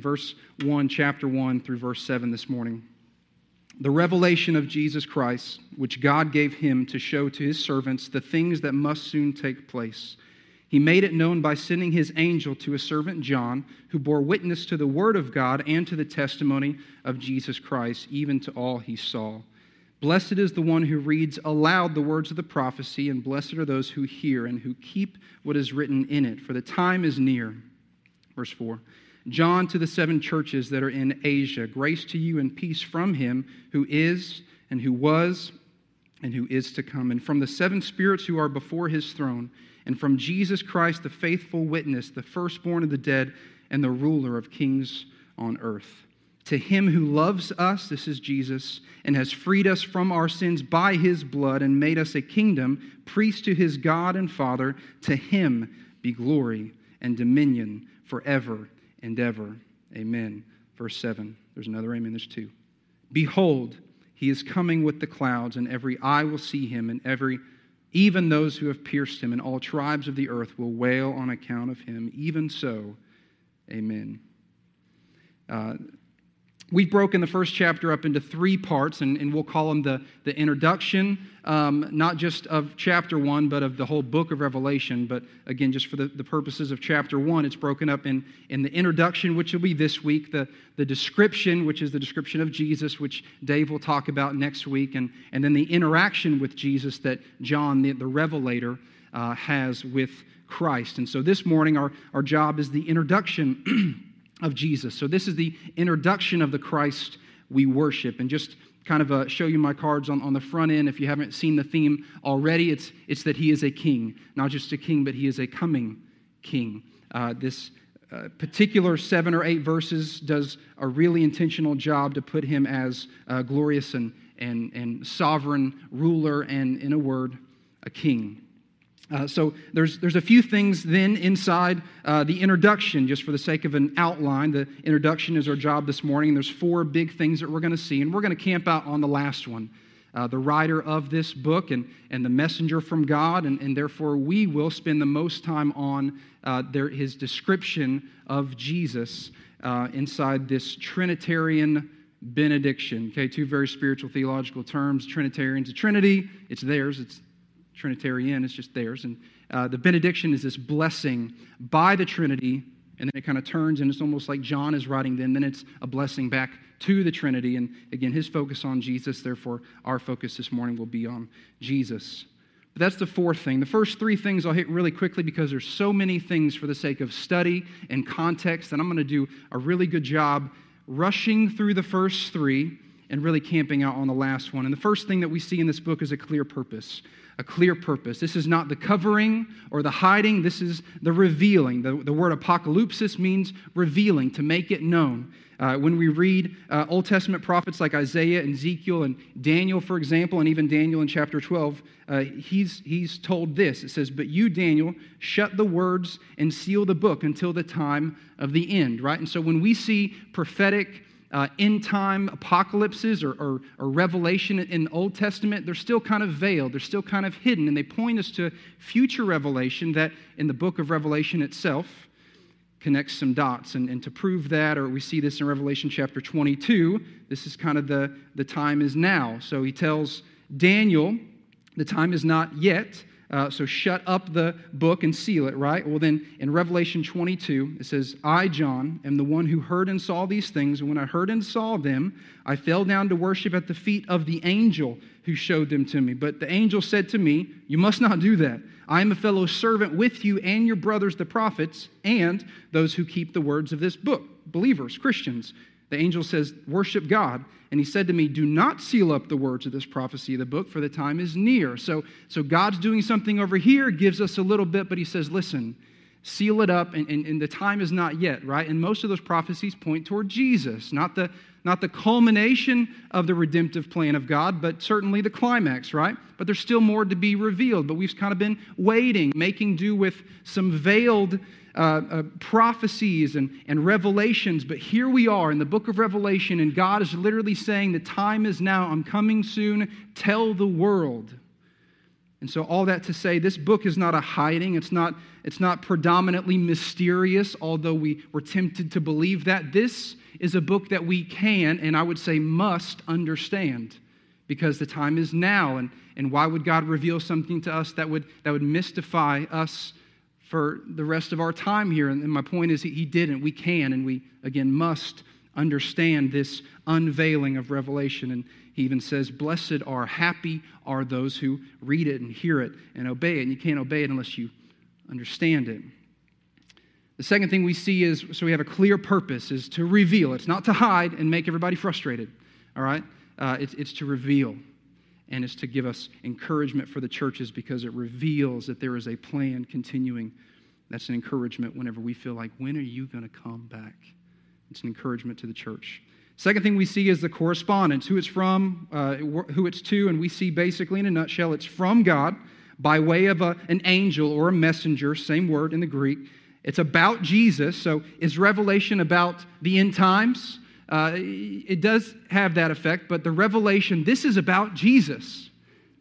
verse 1, chapter 1 through verse 7 this morning. The revelation of Jesus Christ, which God gave him to show to his servants the things that must soon take place. He made it known by sending his angel to a servant John, who bore witness to the word of God and to the testimony of Jesus Christ, even to all he saw. Blessed is the one who reads aloud the words of the prophecy, and blessed are those who hear and who keep what is written in it, for the time is near. Verse 4. John to the seven churches that are in Asia, grace to you and peace from him who is, and who was, and who is to come, and from the seven spirits who are before his throne, and from Jesus Christ, the faithful witness, the firstborn of the dead, and the ruler of kings on earth. To him who loves us, this is Jesus, and has freed us from our sins by his blood and made us a kingdom, priest to his God and Father, to him be glory and dominion forever and ever. Amen. Verse 7. There's another amen. There's two. Behold, he is coming with the clouds, and every eye will see him, and every even those who have pierced him, and all tribes of the earth will wail on account of him. Even so, amen. Uh, we've broken the first chapter up into three parts, and, and we'll call them the, the introduction, um, not just of chapter one, but of the whole book of Revelation. But again, just for the, the purposes of chapter one, it's broken up in, in the introduction, which will be this week, the, the description, which is the description of Jesus, which Dave will talk about next week, and, and then the interaction with Jesus that John, the, the revelator, uh, has with Christ. And so this morning, our, our job is the introduction. of Jesus. So, this is the introduction of the Christ we worship. And just kind of uh, show you my cards on, on the front end. If you haven't seen the theme already, it's, it's that he is a king. Not just a king, but he is a coming king. Uh, this uh, particular seven or eight verses does a really intentional job to put him as glorious and, and, and sovereign ruler, and in a word, a king. Uh, so there's, there's a few things then inside uh, the introduction, just for the sake of an outline. The introduction is our job this morning. There's four big things that we're going to see, and we're going to camp out on the last one. Uh, the writer of this book and, and the messenger from God, and, and therefore we will spend the most time on uh, their, his description of Jesus uh, inside this Trinitarian benediction. Okay, two very spiritual theological terms. Trinitarian's a Trinity, it's theirs, it's Trinitarian, it's just theirs. And uh, the benediction is this blessing by the Trinity, and then it kind of turns, and it's almost like John is writing then. Then it's a blessing back to the Trinity. And again, his focus on Jesus, therefore, our focus this morning will be on Jesus. But that's the fourth thing. The first three things I'll hit really quickly because there's so many things for the sake of study and context, and I'm going to do a really good job rushing through the first three and really camping out on the last one. And the first thing that we see in this book is a clear purpose a clear purpose. This is not the covering or the hiding, this is the revealing. The, the word apocalypsis means revealing, to make it known. Uh, when we read uh, Old Testament prophets like Isaiah and Ezekiel and Daniel, for example, and even Daniel in chapter 12, uh, he's, he's told this. It says, But you, Daniel, shut the words and seal the book until the time of the end, right? And so when we see prophetic uh, end time apocalypses or, or, or, revelation in the Old Testament, they're still kind of veiled, they're still kind of hidden, and they point us to future revelation that in the book of Revelation itself connects some dots. And, and to prove that, or we see this in Revelation chapter 22, this is kind of the, the time is now. So he tells Daniel, the time is not yet. Uh, so shut up the book and seal it, right? Well, then in Revelation 22, it says, I, John, am the one who heard and saw these things. And when I heard and saw them, I fell down to worship at the feet of the angel who showed them to me. But the angel said to me, You must not do that. I am a fellow servant with you and your brothers, the prophets, and those who keep the words of this book, believers, Christians. The angel says, Worship God. And he said to me, Do not seal up the words of this prophecy of the book, for the time is near. So, so God's doing something over here, gives us a little bit, but he says, Listen, seal it up, and, and, and the time is not yet, right? And most of those prophecies point toward Jesus, not the, not the culmination of the redemptive plan of God, but certainly the climax, right? But there's still more to be revealed. But we've kind of been waiting, making do with some veiled uh, uh, prophecies and, and revelations, but here we are in the book of Revelation, and God is literally saying, The time is now, I'm coming soon, tell the world. And so, all that to say, this book is not a hiding. It's not, it's not predominantly mysterious, although we were tempted to believe that. This is a book that we can, and I would say must, understand because the time is now. And, and why would God reveal something to us that would, that would mystify us for the rest of our time here? And, my point is, he, he didn't. We can, and we, again, must understand this unveiling of revelation. And he even says, Blessed are, happy are those who read it and hear it and obey it. And you can't obey it unless you understand it. The second thing we see is so we have a clear purpose is to reveal. It's not to hide and make everybody frustrated. All right? Uh, it's, it's to reveal. And is to give us encouragement for the churches because it reveals that there is a plan continuing. That's an encouragement whenever we feel like, when are you going to come back? It's an encouragement to the church. Second thing we see is the correspondence, who it's from, uh, who it's to, and we see basically in a nutshell it's from God by way of a, an angel or a messenger, same word in the Greek. It's about Jesus. So is Revelation about the end times? Uh, it does have that effect, but the revelation, this is about Jesus.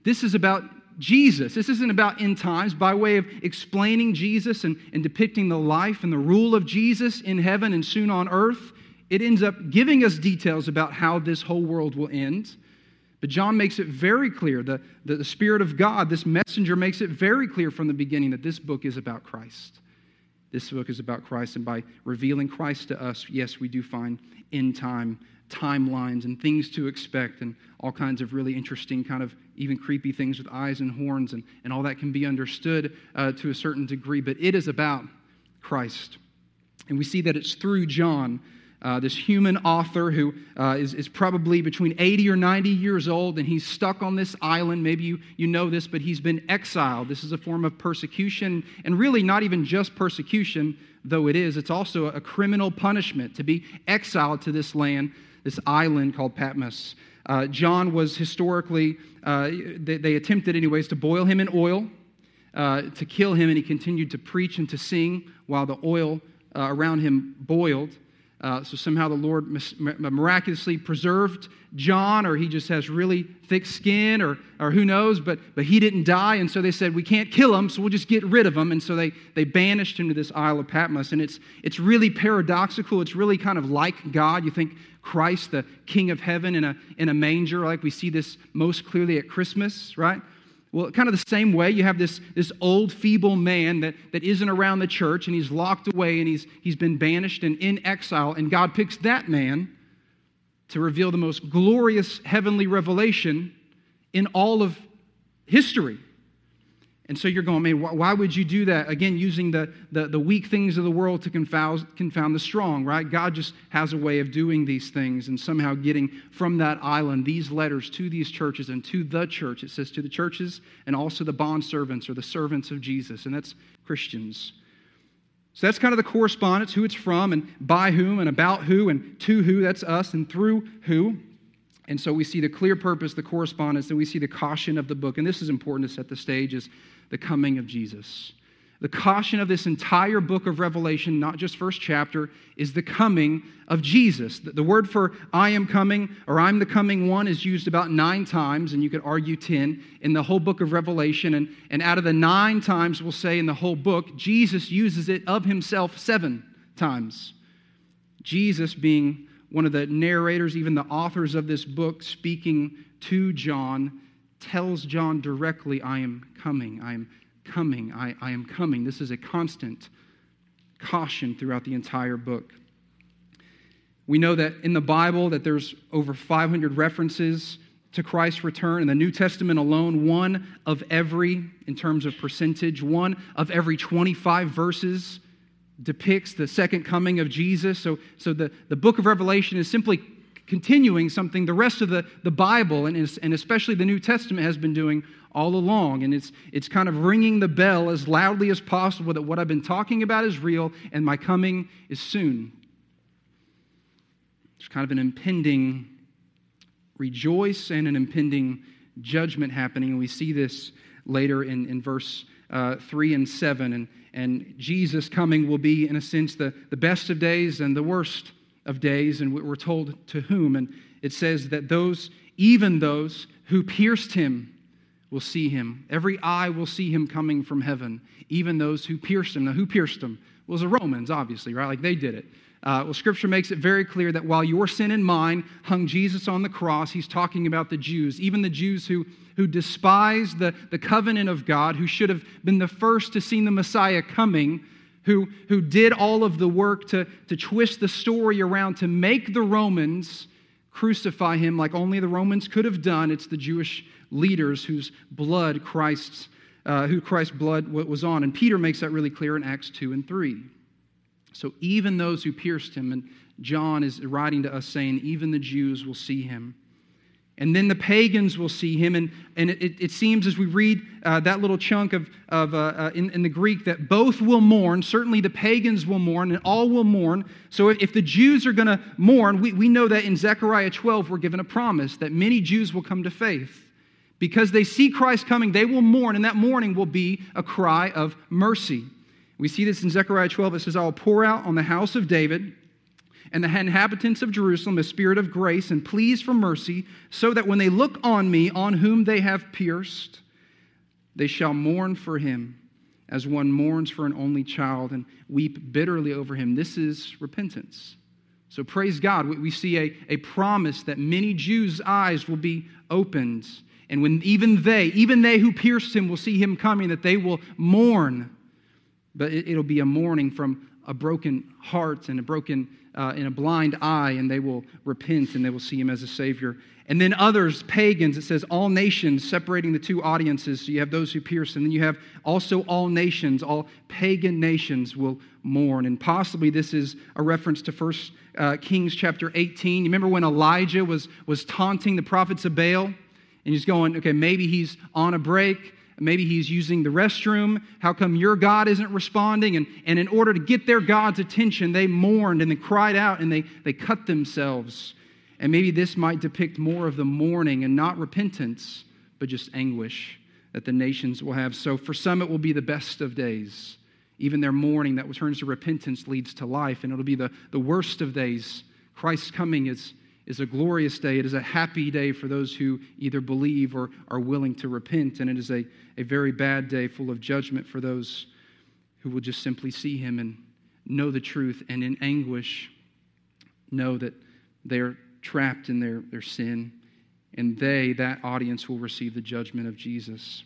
This is about Jesus. This isn't about end times by way of explaining Jesus and, and depicting the life and the rule of Jesus in heaven and soon on earth. It ends up giving us details about how this whole world will end. But John makes it very clear, the, the, the Spirit of God, this messenger makes it very clear from the beginning that this book is about Christ. This book is about Christ, and by revealing Christ to us, yes, we do find end time timelines and things to expect and all kinds of really interesting, kind of even creepy things with eyes and horns, and, and all that can be understood uh, to a certain degree. But it is about Christ. And we see that it's through John, uh, this human author who uh, is is, probably between 80 or 90 years old, and he's stuck on this island. Maybe you, you know this, but he's been exiled. This is a form of persecution, and really not even just persecution, though it is. It's also a criminal punishment to be exiled to this land this island called Patmos. Uh, John was historically, uh, they, they, attempted, anyways, to boil him in oil, uh, to kill him, and he continued to preach and to sing while the oil uh, around him boiled. Uh, so somehow the Lord miraculously preserved John, or he just has really thick skin, or, or who knows, but, but he didn't die. And so they said, We can't kill him, so we'll just get rid of him. And so they, they banished him to this Isle of Patmos. And it's, it's really paradoxical. It's really kind of like God. You think Christ, the King of heaven, in a, in a manger, like we see this most clearly at Christmas, right? Well, kind of the same way, you have this, this old, feeble man that, that isn't around the church and he's locked away and he's, he's been banished and in exile, and God picks that man to reveal the most glorious heavenly revelation in all of history. And so you're going, man, why would you do that? Again, using the, the, the, weak things of the world to confound, confound the strong, right? God just has a way of doing these things and somehow getting from that island these letters to these churches and to the church. It says to the churches and also the bond servants or the servants of Jesus, and that's Christians. So that's kind of the correspondence, who it's from, and by whom, and about who, and to who, that's us, and through who. And so we see the clear purpose, the correspondence, and we see the caution of the book. And this is important to set the stage is the coming of Jesus. The caution of this entire book of Revelation, not just first chapter, is the coming of Jesus. The word for I am coming or I'm the coming one is used about nine times, and you could argue 10 in the whole book of Revelation. And, and out of the nine times we'll say in the whole book, Jesus uses it of himself seven times. Jesus being one of the narrators, even the authors of this book, speaking to John tells John directly, I am coming, I am coming, I, I am coming. This is a constant caution throughout the entire book. We know that in the Bible that there's over 500 references to Christ's return. In the New Testament alone, one of every, in terms of percentage, one of every 25 verses depicts the second coming of Jesus. So, so the, the book of Revelation is simply continuing something the rest of the, the Bible and, and especially the New Testament has been doing all along. And it's, it's kind of ringing the bell as loudly as possible that what I've been talking about is real and my coming is soon. There's kind of an impending rejoice and an impending judgment happening. And we see this later in, in verse uh, 3 and 7. And, and Jesus coming will be, in a sense, the, the best of days and the worst of days, and we're told to whom. And it says that those, even those who pierced him, will see him. Every eye will see him coming from heaven, even those who pierced him. Now, who pierced him? Well, was the Romans, obviously, right? Like they did it. Uh, well, Scripture makes it very clear that while your sin and mine hung Jesus on the cross, he's talking about the Jews, even the Jews who, who despised the, the covenant of God, who should have been the first to see the Messiah coming, who, who did all of the work to, to twist the story around to make the Romans crucify him like only the Romans could have done. It's the Jewish leaders whose blood Christ's, uh, who Christ's blood was on. And Peter makes that really clear in Acts 2 and 3. So even those who pierced him, and John is writing to us saying, even the Jews will see him. And then the pagans will see him. And, and it, it seems as we read uh, that little chunk of, of uh, uh, in, in, the Greek that both will mourn. Certainly the pagans will mourn and all will mourn. So if, if the Jews are going to mourn, we, we know that in Zechariah 12 we're given a promise that many Jews will come to faith. Because they see Christ coming, they will mourn, and that mourning will be a cry of mercy. We see this in Zechariah 12. It says, I will pour out on the house of David and the inhabitants of Jerusalem a spirit of grace and pleas for mercy, so that when they look on me, on whom they have pierced, they shall mourn for him as one mourns for an only child and weep bitterly over him. This is repentance. So praise God. We see a, a promise that many Jews' eyes will be opened. And when even they, even they who pierced him, will see him coming, that they will mourn. But it, will be a mourning from a broken heart and a broken uh, in a blind eye, and they will repent and they will see him as a Savior. And then others, pagans, it says all nations, separating the two audiences. So you have those who pierce, and then you have also all nations, all pagan nations will mourn. And possibly this is a reference to First uh, Kings chapter 18. You remember when Elijah was, was taunting the prophets of Baal? And he's going, okay, maybe he's on a break. Maybe he's using the restroom. How come your God isn't responding? And, and in order to get their God's attention, they mourned and they cried out and they, they cut themselves. And maybe this might depict more of the mourning and not repentance, but just anguish that the nations will have. So for some, it will be the best of days. Even their mourning that turns to repentance leads to life, and it'll be the, the worst of days. Christ's coming is is a glorious day. It is a happy day for those who either believe or are willing to repent. And it is a, a very bad day full of judgment for those who will just simply see him and know the truth and in anguish know that they're trapped in their, their sin. And they, that audience, will receive the judgment of Jesus.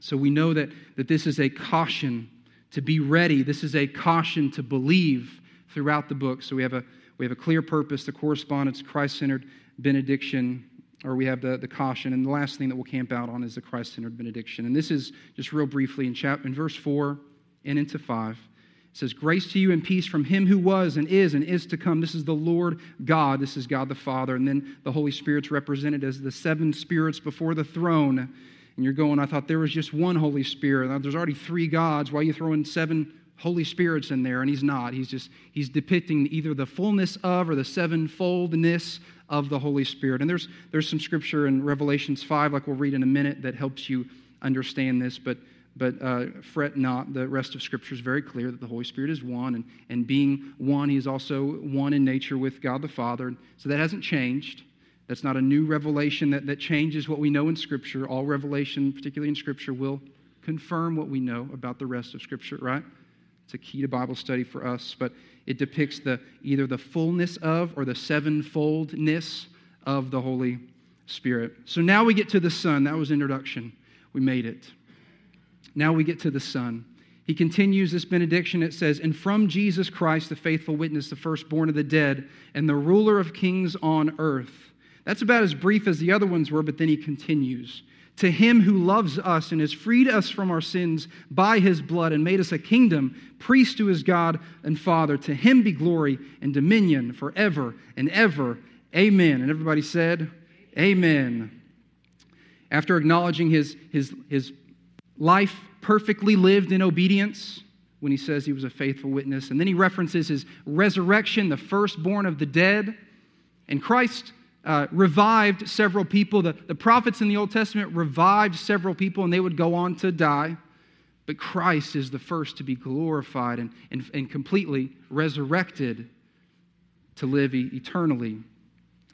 So we know that, that this is a caution to be ready. This is a caution to believe throughout the book. So we have a we have a clear purpose, the correspondence, Christ centered benediction, or we have the, the caution. And the last thing that we'll camp out on is the Christ centered benediction. And this is just real briefly in, chap- in verse 4 and into 5. It says, Grace to you and peace from him who was and is and is to come. This is the Lord God. This is God the Father. And then the Holy Spirit's represented as the seven spirits before the throne. And you're going, I thought there was just one Holy Spirit. There's already three gods. Why are you throwing seven Holy Spirit's in there, and he's not. He's just he's depicting either the fullness of or the sevenfoldness of the Holy Spirit. And there's there's some scripture in Revelations five, like we'll read in a minute, that helps you understand this. But but uh, fret not. The rest of Scripture is very clear that the Holy Spirit is one, and, and being one, He is also one in nature with God the Father. So that hasn't changed. That's not a new revelation that, that changes what we know in Scripture. All revelation, particularly in Scripture, will confirm what we know about the rest of Scripture, right? It's a key to Bible study for us, but it depicts the, either the fullness of or the sevenfoldness of the Holy Spirit. So now we get to the Son. That was introduction. We made it. Now we get to the Son. He continues this benediction. It says, And from Jesus Christ, the faithful witness, the firstborn of the dead, and the ruler of kings on earth. That's about as brief as the other ones were, but then he continues to him who loves us and has freed us from our sins by his blood and made us a kingdom, priest to his God and Father. To him be glory and dominion forever and ever. Amen. And everybody said, Amen. After acknowledging his, his, his life perfectly lived in obedience, when he says he was a faithful witness, and then he references his resurrection, the firstborn of the dead, and Christ uh, revived several people. The, the prophets in the Old Testament revived several people and they would go on to die. But Christ is the first to be glorified and, and, and completely resurrected to live eternally.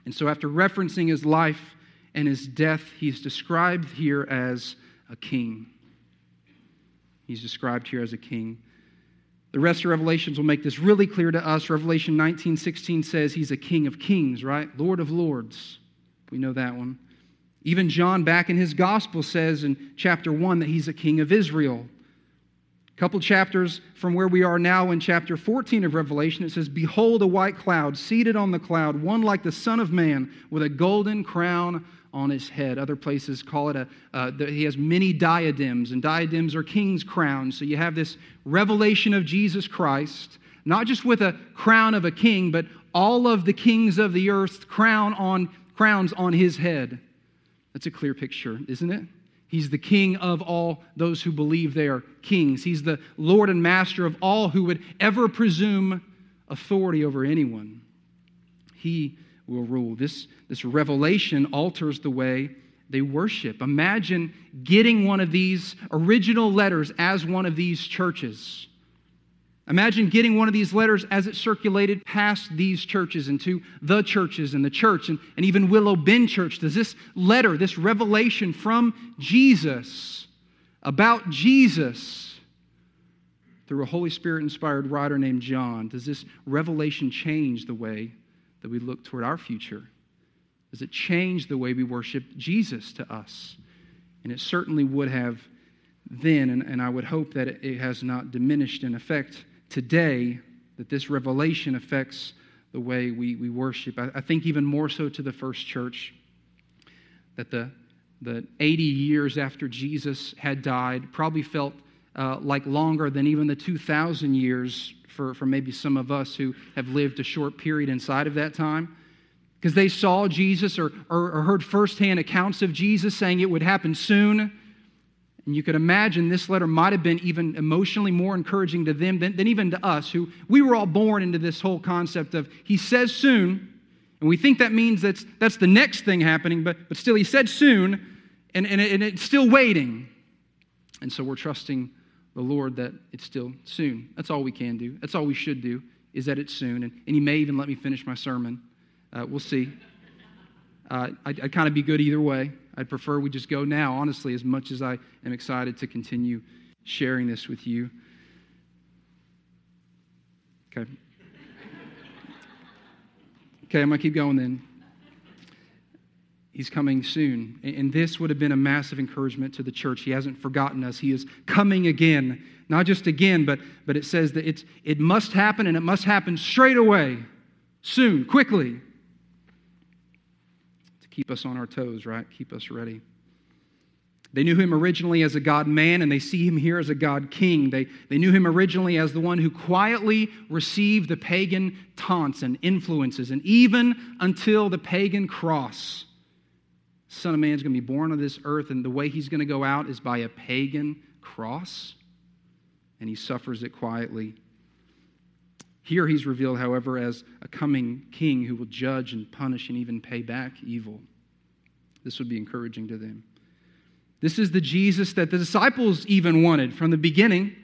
And so, after referencing his life and his death, he's described here as a king. He's described here as a king. The rest of Revelations will make this really clear to us. Revelation 19:16 says he's a king of kings, right? Lord of lords. We know that one. Even John back in his gospel says in chapter 1 that he's a king of Israel. A couple chapters from where we are now in chapter 14 of Revelation, it says, Behold, a white cloud, seated on the cloud, one like the Son of Man, with a golden crown on his head. Other places call it a, uh, the, he has many diadems, and diadems are king's crowns. So you have this revelation of Jesus Christ, not just with a crown of a king, but all of the kings of the earth crown on, crowns on his head. That's a clear picture, isn't it? He's the king of all those who believe they are kings. He's the Lord and master of all who would ever presume authority over anyone. He will rule. This, this revelation alters the way they worship. Imagine getting one of these original letters as one of these churches. Imagine getting one of these letters as it circulated past these churches into the churches and the church and, and even Willow Bend Church. Does this letter, this revelation from Jesus about Jesus through a Holy Spirit inspired writer named John, does this revelation change the way that we look toward our future? Does it change the way we worship Jesus to us? And it certainly would have then, and, and I would hope that it, has not diminished in effect today, that this revelation affects the way we, we worship. I, I think even more so to the first church, that the, the 80 years after Jesus had died probably felt uh, like longer than even the 2,000 years for, for maybe some of us who have lived a short period inside of that time. Because they saw Jesus or, or, or heard firsthand accounts of Jesus saying it would happen soon and you could imagine this letter might have been even emotionally more encouraging to them than, than, even to us, who we were all born into this whole concept of he says soon, and we think that means that's, that's the next thing happening, but, but still he said soon, and, and, it, and it's still waiting. And so we're trusting the Lord that it's still soon. That's all we can do. That's all we should do, is that it's soon. And, and he may even let me finish my sermon. Uh, we'll see. Uh, I'd, I'd kind of be good either way. I'd prefer we just go now, honestly, as much as I am excited to continue sharing this with you. Okay. Okay, I'm going to keep going then. He's coming soon. And this would have been a massive encouragement to the church. He hasn't forgotten us. He is coming again. Not just again, but, but it says that it's, it must happen and it must happen straight away, soon, quickly to keep us on our toes, right? Keep us ready. They knew him originally as a God man, and they see him here as a God king. They, they knew him originally as the one who quietly received the pagan taunts and influences, and even until the pagan cross. Son of Man is going to be born on this earth, and the way he's going to go out is by a pagan cross, and he suffers it quietly. Here he's revealed, however, as a coming king who will judge and punish and even pay back evil. This would be encouraging to them. This is the Jesus that the disciples even wanted from the beginning,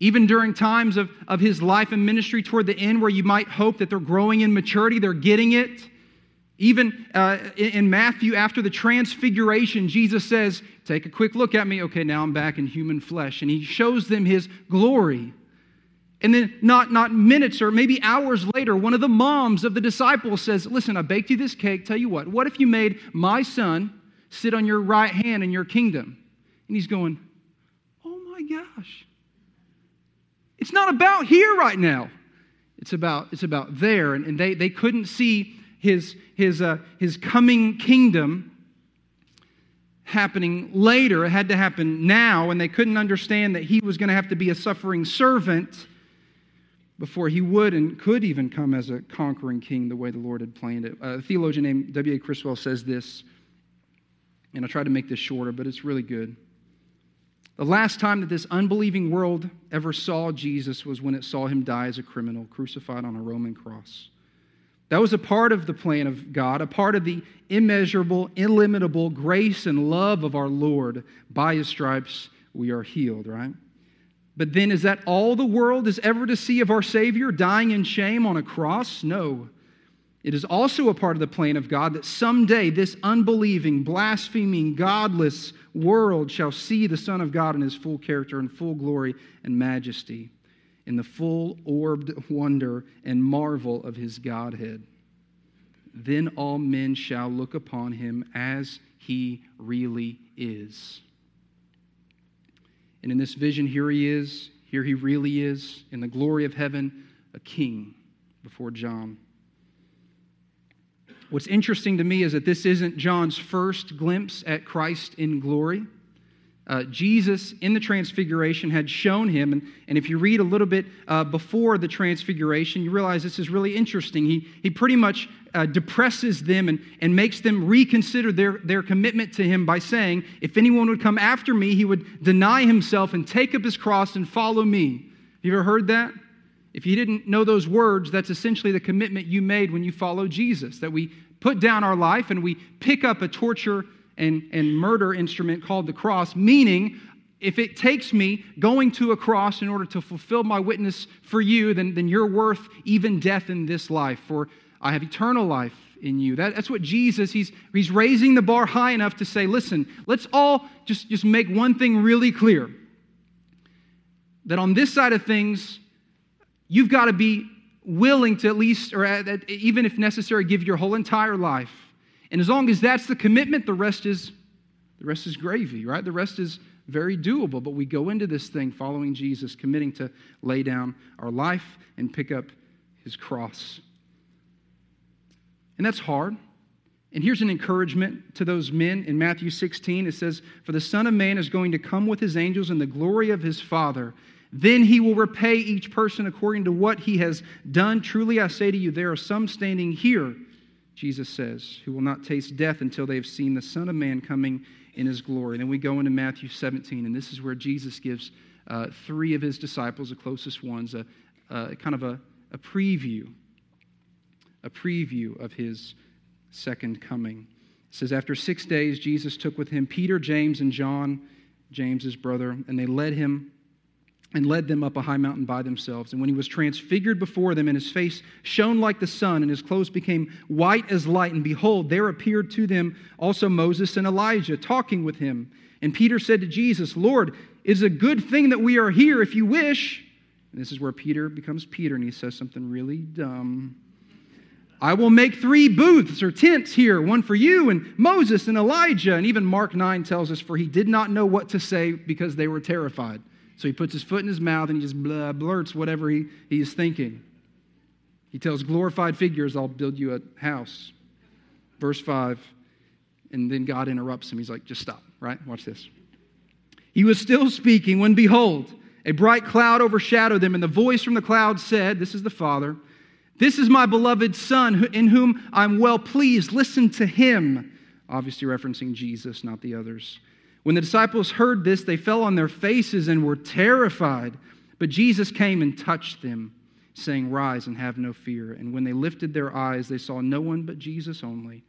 even during times of, of his life and ministry toward the end, where you might hope that they're growing in maturity, they're getting it. Even uh, in Matthew, after the transfiguration, Jesus says, Take a quick look at me. Okay, now I'm back in human flesh. And he shows them his glory. And then, not, not minutes or maybe hours later, one of the moms of the disciples says, Listen, I baked you this cake. Tell you what, what if you made my son sit on your right hand in your kingdom? And he's going, Oh my gosh. It's not about here right now. It's about, it's about there. And, and they, they couldn't see his, his, uh, his coming kingdom happening later. It had to happen now. And they couldn't understand that he was going to have to be a suffering servant before he would and could even come as a conquering king the way the Lord had planned it. A theologian named W.A. Criswell says this, and I try to make this shorter, but it's really good. The last time that this unbelieving world ever saw Jesus was when it saw him die as a criminal, crucified on a Roman cross. That was a part of the plan of God, a part of the immeasurable, illimitable grace and love of our Lord. By his stripes we are healed, right? But then, is that all the world is ever to see of our Savior dying in shame on a cross? No. It is also a part of the plan of God that someday this unbelieving, blaspheming, godless world shall see the Son of God in his full character and full glory and majesty, in the full orbed wonder and marvel of his Godhead. Then all men shall look upon him as he really is. And in this vision, here he is, here he really is, in the glory of heaven, a king before John. What's interesting to me is that this isn't John's first glimpse at Christ in glory. Uh, Jesus in the transfiguration had shown him, and, and if you read a little bit uh, before the transfiguration, you realize this is really interesting. He, he pretty much uh, depresses them and, and makes them reconsider their, their commitment to him by saying, If anyone would come after me, he would deny himself and take up his cross and follow me. You ever heard that? If you didn't know those words, that's essentially the commitment you made when you follow Jesus that we put down our life and we pick up a torture and, and murder instrument called the cross, meaning if it takes me going to a cross in order to fulfill my witness for you, then, then you're worth even death in this life, for I have eternal life in you. That, that's what Jesus, he's, he's raising the bar high enough to say, listen, let's all just, just make one thing really clear. That on this side of things, you've got to be willing to at least, or even if necessary, give your whole entire life. And as long as that's the commitment, the rest is the rest is gravy, right? The rest is very doable. But we go into this thing following Jesus, committing to lay down our life and pick up his cross. And that's hard. And here's an encouragement to those men in Matthew 16. It says, For the Son of Man is going to come with his angels in the glory of his Father then he will repay each person according to what he has done. Truly I say to you, there are some standing here, Jesus says, who will not taste death until they have seen the Son of Man coming in his glory. Then we go into Matthew 17, and this is where Jesus gives uh, three of his disciples, the closest ones, a, a kind of a, a preview, a preview of his second coming. It says, After six days, Jesus took with him Peter, James, and John, James's brother, and they led him and led them up a high mountain by themselves. And when he was transfigured before them, and his face shone like the sun, and his clothes became white as light, and behold, there appeared to them also Moses and Elijah talking with him. And Peter said to Jesus, Lord, it is a good thing that we are here if you wish. And this is where Peter becomes Peter, and he says something really dumb. I will make three booths or tents here, one for you and Moses and Elijah. And even Mark 9 tells us, for he did not know what to say because they were terrified. So he puts his foot in his mouth and he just blurts whatever he, he is thinking. He tells glorified figures, I'll build you a house. Verse 5. And then God interrupts him. He's like, just stop, right? Watch this. He was still speaking when, behold, a bright cloud overshadowed them, and the voice from the cloud said, This is the Father, this is my beloved Son, in whom I'm well pleased. Listen to him. Obviously, referencing Jesus, not the others. When the disciples heard this, they fell on their faces and were terrified. But Jesus came and touched them, saying, Rise and have no fear. And when they lifted their eyes, they saw no one but Jesus only.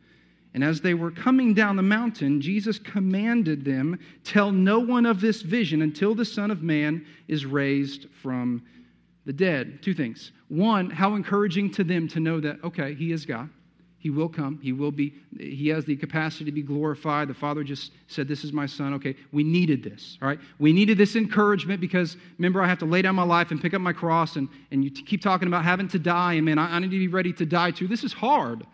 And as they were coming down the mountain, Jesus commanded them, Tell no one of this vision until the Son of Man is raised from the dead. Two things. One, how encouraging to them to know that, okay, He is God. He will come. He will be, he has the capacity to be glorified. The Father just said, This is my son. Okay, we needed this, all right? We needed this encouragement because remember, I have to lay down my life and pick up my cross, and, and you keep talking about having to die, and man, I, I need to be ready to die too. This is hard.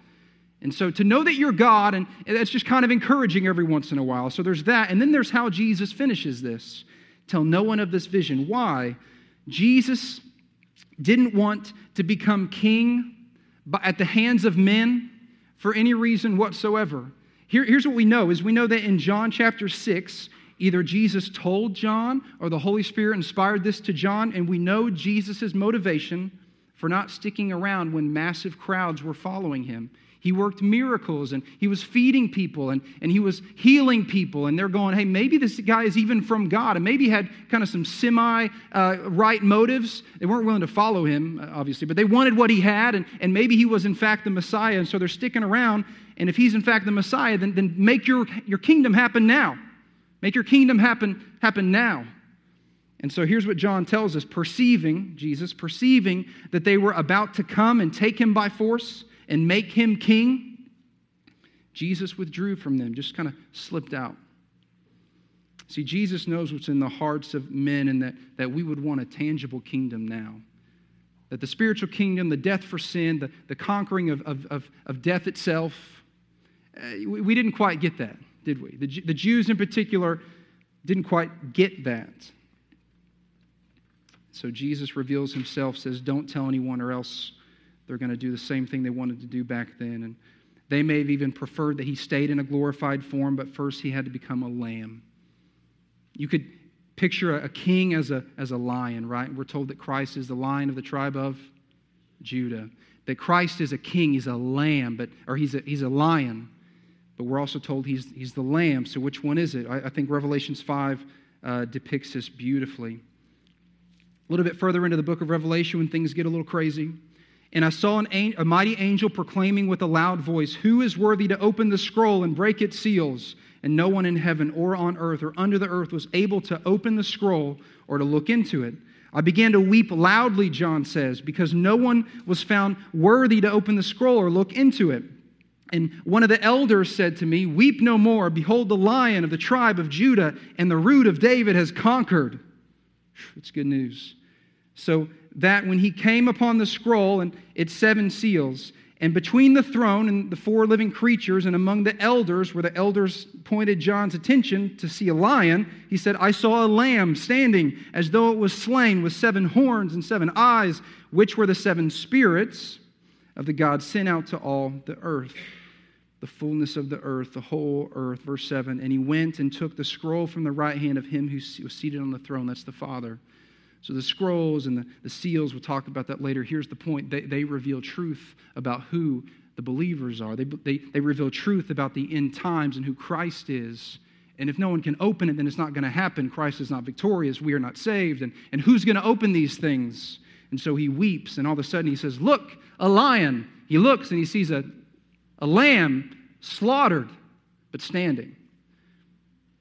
And so to know that you're God, and that's just kind of encouraging every once in a while. So there's that. And then there's how Jesus finishes this tell no one of this vision. Why? Jesus didn't want to become king but at the hands of men for any reason whatsoever. Here, here's what we know is we know that in John chapter 6, either Jesus told John or the Holy Spirit inspired this to John, and we know Jesus' motivation for not sticking around when massive crowds were following him. He worked miracles and he was feeding people and, and he was healing people. And they're going, hey, maybe this guy is even from God. And maybe he had kind of some semi uh, right motives. They weren't willing to follow him, uh, obviously, but they wanted what he had. And, and maybe he was, in fact, the Messiah. And so they're sticking around. And if he's, in fact, the Messiah, then, then make your, your kingdom happen now. Make your kingdom happen, happen now. And so here's what John tells us perceiving, Jesus, perceiving that they were about to come and take him by force and make him king, Jesus withdrew from them, just kind of slipped out. See, Jesus knows what's in the hearts of men and that, that we would want a tangible kingdom now. That the spiritual kingdom, the death for sin, the, the conquering of, of, of, of death itself, uh, we, we didn't quite get that, did we? The, the Jews in particular didn't quite get that. So Jesus reveals himself, says, Don't tell anyone, or else they're going to do the same thing they wanted to do back then. And they may have even preferred that he stayed in a glorified form, but first he had to become a lamb. You could picture a king as a, as a lion, right? We're told that Christ is the lion of the tribe of Judah. That Christ is a king, he's a lamb, but or he's a, he's a lion. But we're also told he's, he's the lamb. So which one is it? I, I think Revelations 5 uh, depicts this beautifully. A little bit further into the book of Revelation, when things get a little crazy. And I saw an, a mighty angel proclaiming with a loud voice, Who is worthy to open the scroll and break its seals? And no one in heaven or on earth or under the earth was able to open the scroll or to look into it. I began to weep loudly, John says, because no one was found worthy to open the scroll or look into it. And one of the elders said to me, Weep no more. Behold, the lion of the tribe of Judah and the root of David has conquered. It's good news. So that when he came upon the scroll and its seven seals, and between the throne and the four living creatures, and among the elders, where the elders pointed John's attention to see a lion, he said, I saw a lamb standing as though it was slain with seven horns and seven eyes, which were the seven spirits of the God sent out to all the earth. The fullness of the earth, the whole earth. Verse 7 And he went and took the scroll from the right hand of him who was seated on the throne. That's the Father. So the scrolls and the, the seals, we'll talk about that later. Here's the point they, they reveal truth about who the believers are, they, they, they reveal truth about the end times and who Christ is. And if no one can open it, then it's not going to happen. Christ is not victorious. We are not saved. And, and who's going to open these things? And so he weeps, and all of a sudden he says, Look, a lion. He looks and he sees a, a lamb slaughtered, but standing.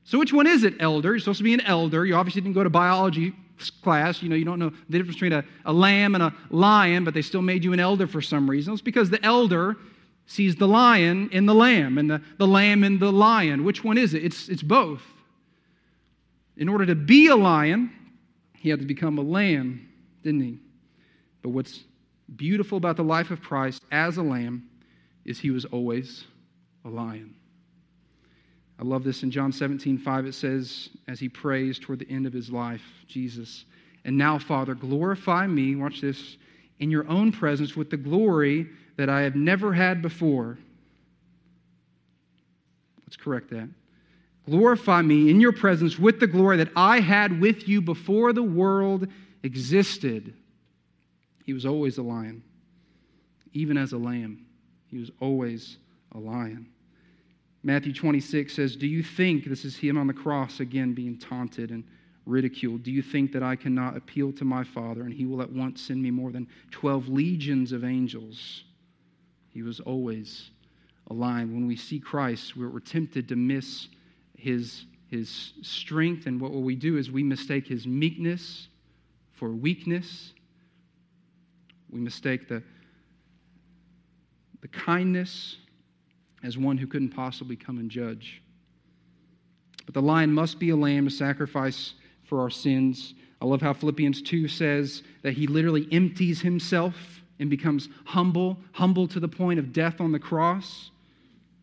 So, which one is it, elder? You're supposed to be an elder. You obviously didn't go to biology class, you know, you don't know the difference between a, a lamb and a lion, but they still made you an elder for some reason. It's because the elder sees the lion in the lamb and the, the lamb in the lion. Which one is it? It's, it's both. In order to be a lion, he had to become a lamb, didn't he? But what's beautiful about the life of Christ as a lamb is he was always a lion. I love this in John 17, 5. It says, as he prays toward the end of his life, Jesus, and now, Father, glorify me, watch this, in your own presence with the glory that I have never had before. Let's correct that. Glorify me in your presence with the glory that I had with you before the world existed. He was always a lion, even as a lamb. He was always a lion. Matthew 26 says, Do you think, this is him on the cross again being taunted and ridiculed, do you think that I cannot appeal to my Father and he will at once send me more than 12 legions of angels? He was always aligned. When we see Christ, we're, we're tempted to miss his, his strength, and what we do is we mistake his meekness for weakness. We mistake the, the kindness as one who couldn't possibly come and judge. But the lion must be a lamb to sacrifice for our sins. I love how Philippians 2 says that he literally empties himself and becomes humble, humble to the point of death on the cross.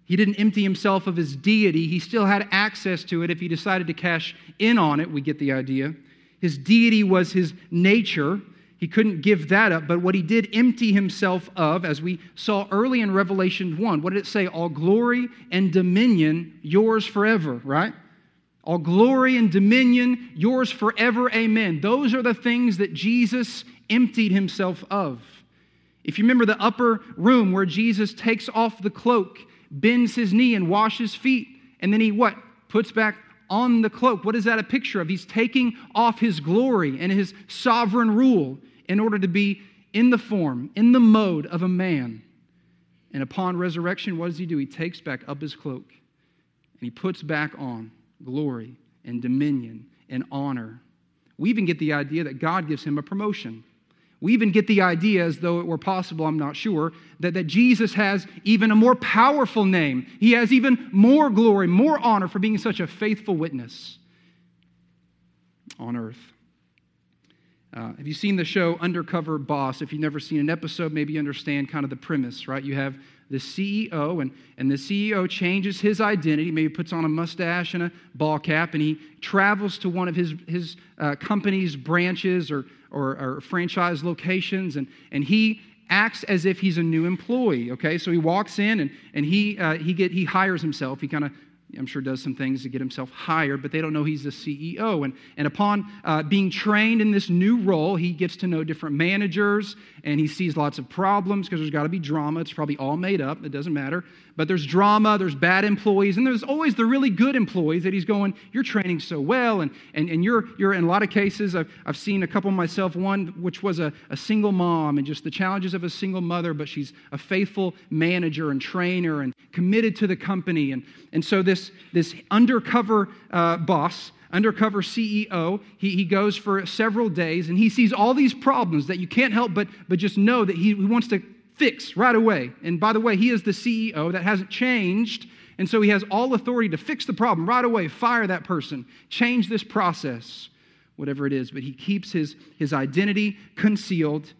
He didn't empty himself of his deity. He still had access to it if he decided to cash in on it. We get the idea. His deity was his nature, he couldn't give that up, but what he did empty himself of, as we saw early in Revelation 1, what did it say? All glory and dominion yours forever, right? All glory and dominion yours forever, amen. Those are the things that Jesus emptied himself of. If you remember the upper room where Jesus takes off the cloak, bends his knee, and washes feet, and then he what? Puts back on the cloak. What is that a picture of? He's taking off his glory and his sovereign rule in order to be in the form, in the mode of a man. And upon resurrection, what does he do? He takes back up his cloak and he puts back on glory and dominion and honor. We even get the idea that God gives him a promotion. We even get the idea, as though it were possible, I'm not sure, that, that Jesus has even a more powerful name. He has even more glory, more honor for being such a faithful witness on earth. Uh, have you seen the show Undercover Boss? If you've never seen an episode, maybe you understand kind of the premise, right? You have the CEO, and, and the CEO changes his identity, maybe puts on a mustache and a ball cap, and he travels to one of his, his uh, company's branches or, or, or franchise locations, and, and he acts as if he's a new employee okay so he walks in and, and he, uh, he, get, he hires himself he kind of I'm sure does some things to get himself hired, but they don't know he's the CEO. And, and upon uh, being trained in this new role, he gets to know different managers and he sees lots of problems because there's got to be drama. It's probably all made up, it doesn't matter. But there's drama, there's bad employees, and there's always the really good employees that he's going, You're training so well. And, and, and you're, you're, in a lot of cases, I've, I've seen a couple myself, one which was a, a single mom and just the challenges of a single mother, but she's a faithful manager and trainer and committed to the company. And, and so this, this undercover uh, boss, undercover CEO. He, he goes for several days and he sees all these problems that you can't help but, but just know that he, he wants to fix right away. And by the way, he is the CEO that hasn't changed. And so he has all authority to fix the problem right away, fire that person, change this process, whatever it is. But he keeps his, his identity concealed.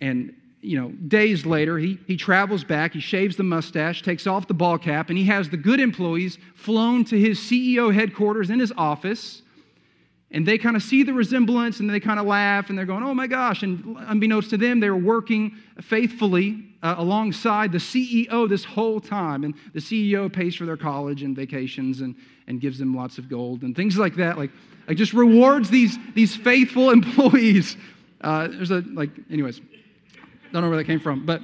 And, you know, days later, he, he travels back, he shaves the mustache, takes off the ball cap, and he has the good employees flown to his CEO headquarters in his office and they kind of see the resemblance and they kind of laugh and they're going, oh my gosh. And unbeknownst to them, they were working faithfully uh, alongside the CEO this whole time. And the CEO pays for their college and vacations and, and gives them lots of gold and things like that. Like, like just rewards these, these faithful employees. Uh, there's a, like, anyways, don't know where that came from. But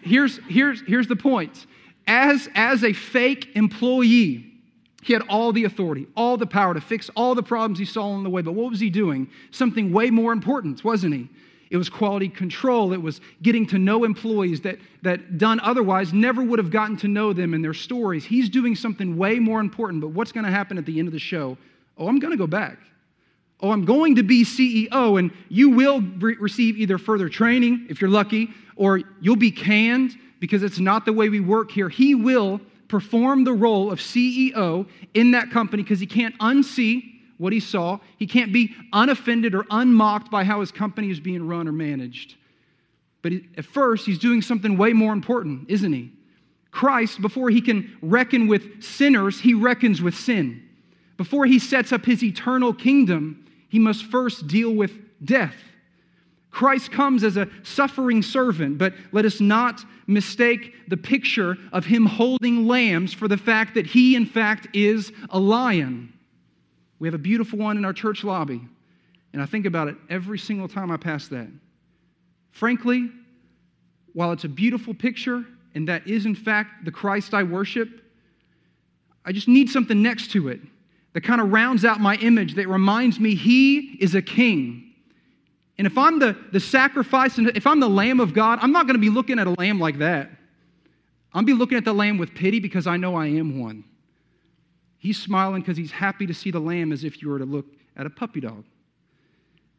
here's, here's, here's the point. As, as a fake employee, he had all the authority, all the power to fix all the problems he saw on the way. But what was he doing? Something way more important, wasn't he? It was quality control. It was getting to know employees that, that done otherwise never would have gotten to know them and their stories. He's doing something way more important. But what's going to happen at the end of the show? Oh, I'm going to go back. Oh, I'm going to be CEO, and you will re- receive either further training if you're lucky, or you'll be canned because it's not the way we work here. He will perform the role of CEO in that company because he can't unsee what he saw. He can't be unoffended or unmocked by how his company is being run or managed. But at first, he's doing something way more important, isn't he? Christ, before he can reckon with sinners, he reckons with sin. Before he sets up his eternal kingdom, he must first deal with death. Christ comes as a suffering servant, but let us not mistake the picture of him holding lambs for the fact that he, in fact, is a lion. We have a beautiful one in our church lobby, and I think about it every single time I pass that. Frankly, while it's a beautiful picture, and that is, in fact, the Christ I worship, I just need something next to it that kind of rounds out my image that reminds me he is a king. And if I'm the, the sacrifice, and if I'm the Lamb of God, I'm not going to be looking at a lamb like that. I'm be looking at the lamb with pity because I know I am one. He's smiling because he's happy to see the lamb as if you were to look at a puppy dog.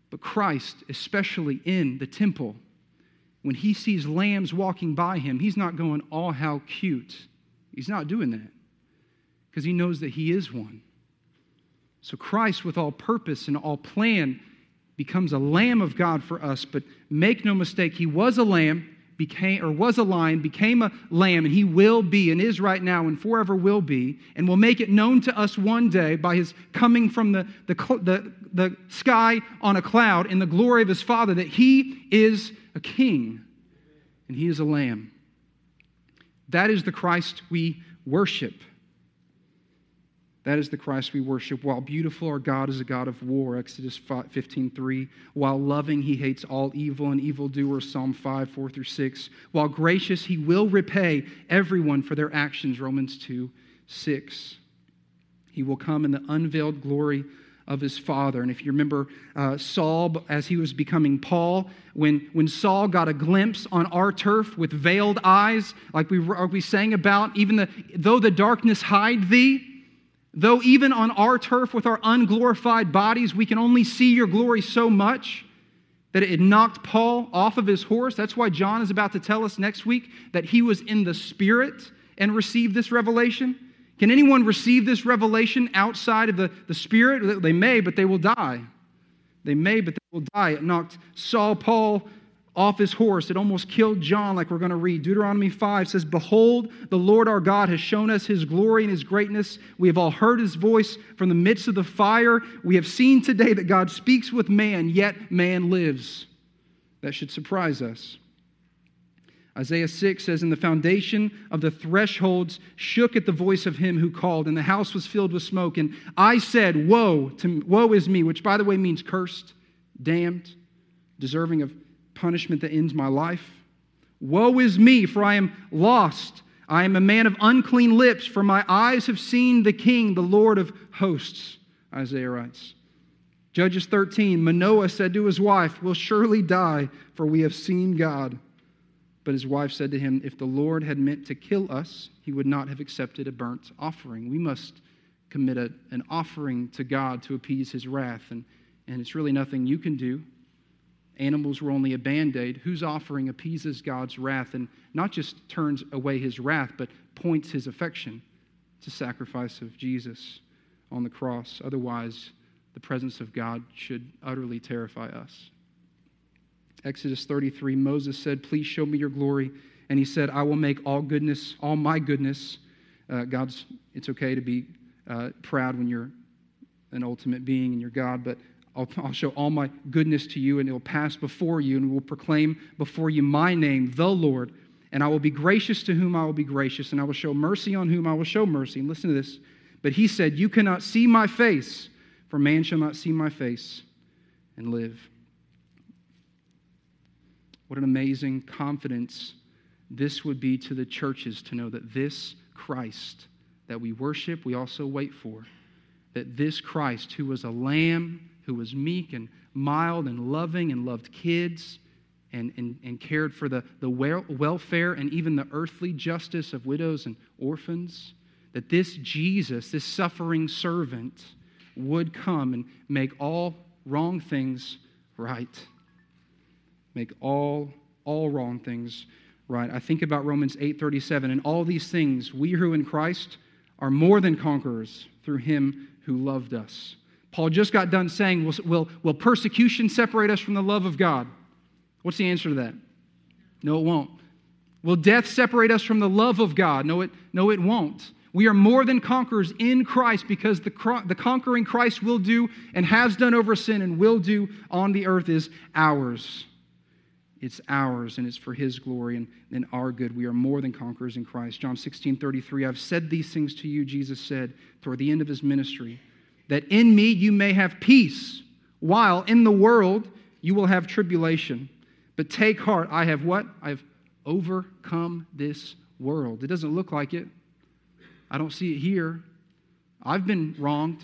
But Christ, especially in the temple, when he sees lambs walking by him, he's not going, Oh, how cute. He's not doing that because he knows that he is one. So, Christ, with all purpose and all plan, becomes a lamb of God for us. But make no mistake, he was a lamb, became or was a lion, became a lamb, and he will be and is right now and forever will be, and will make it known to us one day by his coming from the, the, the, the sky on a cloud in the glory of his Father that he is a king and he is a lamb. That is the Christ we worship. That is the Christ we worship. While beautiful, our God is a God of war, Exodus 15:3. While loving, he hates all evil and evildoers, Psalm 5, 4 through 6. While gracious, he will repay everyone for their actions, Romans 2, 6. He will come in the unveiled glory of his father. And if you remember uh, Saul as he was becoming Paul, when, when Saul got a glimpse on our turf with veiled eyes, like we, like we sang about, even the, though the darkness hide thee, Though even on our turf with our unglorified bodies, we can only see your glory so much. that it knocked Paul off of his horse. That's why John is about to tell us next week that he was in the Spirit and received this revelation. Can anyone receive this revelation outside of the, the Spirit? They may, but they will die. They may, but they will die. It knocked Saul Paul off his horse. It almost killed John, like we're going to read. Deuteronomy 5 says, Behold, the Lord our God has shown us his glory and his greatness. We have all heard his voice from the midst of the fire. We have seen today that God speaks with man, yet man lives. That should surprise us. Isaiah 6 says, And the foundation of the thresholds shook at the voice of him who called, and the house was filled with smoke. And I said, Woe, to, woe is me, which by the way means cursed, damned, deserving of punishment that ends my life. Woe is me, for I am lost. I am a man of unclean lips, for my eyes have seen the King, the Lord of hosts, Isaiah writes. Judges 13 Manoah said to his wife, We'll surely die, for we have seen God. But his wife said to him, If the Lord had meant to kill us, he would not have accepted a burnt offering. We must commit a, an offering to God to appease his wrath. And, and it's really nothing you can do animals were only a band aid, whose offering appeases God's wrath and not just turns away his wrath, but points his affection to sacrifice of Jesus on the cross. Otherwise, the presence of God should utterly terrify us. Exodus 33 Moses said, Please show me your glory. And he said, I will make all goodness, all my goodness. Uh, God's, it's okay to be uh, proud when you're an ultimate being and you're God, but I'll, I'll, show all my goodness to you, and it will pass before you, and will proclaim before you my name, the Lord. And I will be gracious to whom I will be gracious, and I will show mercy on whom I will show mercy. And listen to this. But he said, You cannot see my face, for man shall not see my face and live. What an amazing confidence this would be to the churches to know that this Christ that we worship, we also wait for, that this Christ, who was a lamb, who was meek and mild and loving and loved kids and, and, and cared for the, the welfare and even the earthly justice of widows and orphans, that this Jesus, this suffering servant, would come and make all wrong things right. Make all, all wrong things right. I think about Romans 8:37, and all these things, we who in Christ are more than conquerors through him who loved us. Paul just got done saying, will, will, will persecution separate us from the love of God? What's the answer to that? No, it won't. Will death separate us from the love of God? No, it, no, it won't. We are more than conquerors in Christ because the, the conquering Christ will do and has done over sin and will do on the earth is ours. It's ours and it's for his glory and, and our good. We are more than conquerors in Christ. John 16 33, I've said these things to you, Jesus said toward the end of his ministry that in me you may have peace, while in the world you will have tribulation. But take heart, I have what? I have overcome this world. It doesn't look like it. I don't see it here. I've been wronged.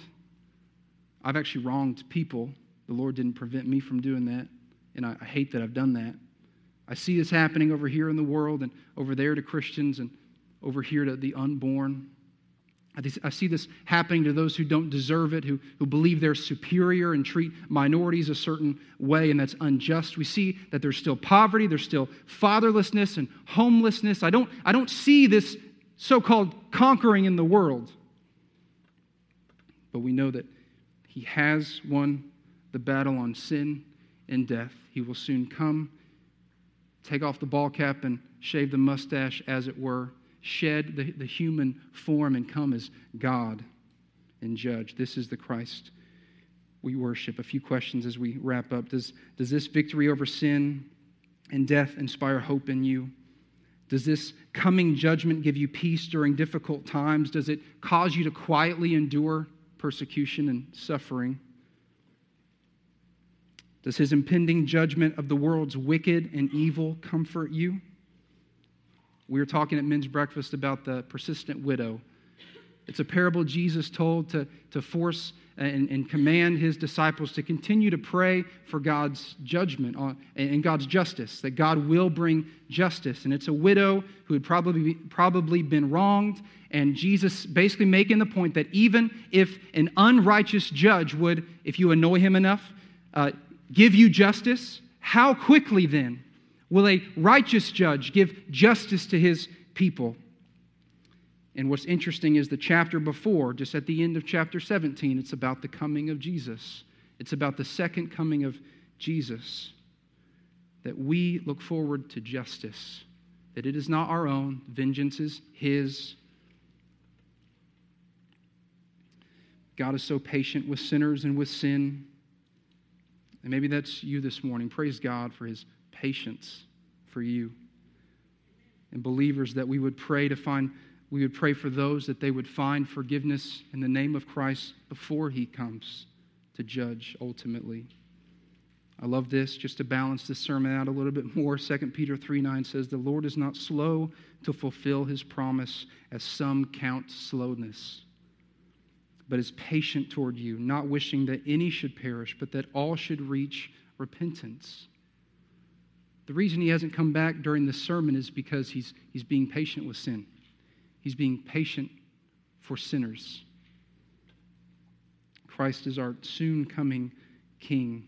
I've actually wronged people. The Lord didn't prevent me from doing that, and I, I hate that I've done that. I see this happening over here in the world and over there to Christians and over here to the unborn. I see this happening to those who don't deserve it, who, who believe they're superior and treat minorities a certain way, and that's unjust. We see that there's still poverty, there's still fatherlessness and homelessness. I don't, I don't see this so called conquering in the world. But we know that He has won the battle on sin and death. He will soon come, take off the ball cap, and shave the mustache, as it were shed the, the human form and come as God and judge. This is the Christ we worship. A few questions as we wrap up. Does, does this victory over sin and death inspire hope in you? Does this coming judgment give you peace during difficult times? Does it cause you to quietly endure persecution and suffering? Does his impending judgment of the world's wicked and evil comfort you? We were talking at men's breakfast about the persistent widow. It's a parable Jesus told to, to force and, and command his disciples to continue to pray for God's judgment on, and God's justice, that God will bring justice. And it's a widow who had probably, probably been wronged, and Jesus basically making the point that even if an unrighteous judge would, if you annoy him enough, uh, give you justice, How quickly then will a righteous judge give justice to his people? And what's interesting is the chapter before, just at the end of chapter 17, it's about the coming of Jesus. It's about the second coming of Jesus. That we look forward to justice, that it is not our own, vengeance is His. God is so patient with sinners and with sin. And maybe that's you this morning. Praise God for His patience for you. And believers, that we would pray to find we would pray for those that they would find forgiveness in the name of Christ before he comes to judge ultimately. I love this just to balance this sermon out a little bit more. 2 Peter 3 9 says, The Lord is not slow to fulfill his promise, as some count slowness, but is patient toward you, not wishing that any should perish, but that all should reach repentance. The reason he hasn't come back during this sermon is because he's, he's being patient with sin. He's being patient for sinners. Christ is our soon coming King.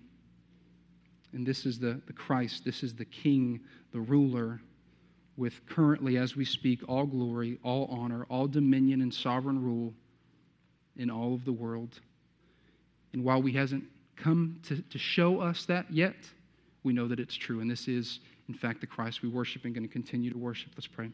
And this is the, the Christ, this is the King, the ruler, with currently, as we speak, all glory, all honor, all dominion, and sovereign rule in all of the world. And while he hasn't come to, to show us that yet, we know that it's true. And this is, in fact, the Christ we worship and going to continue to worship. Let's pray.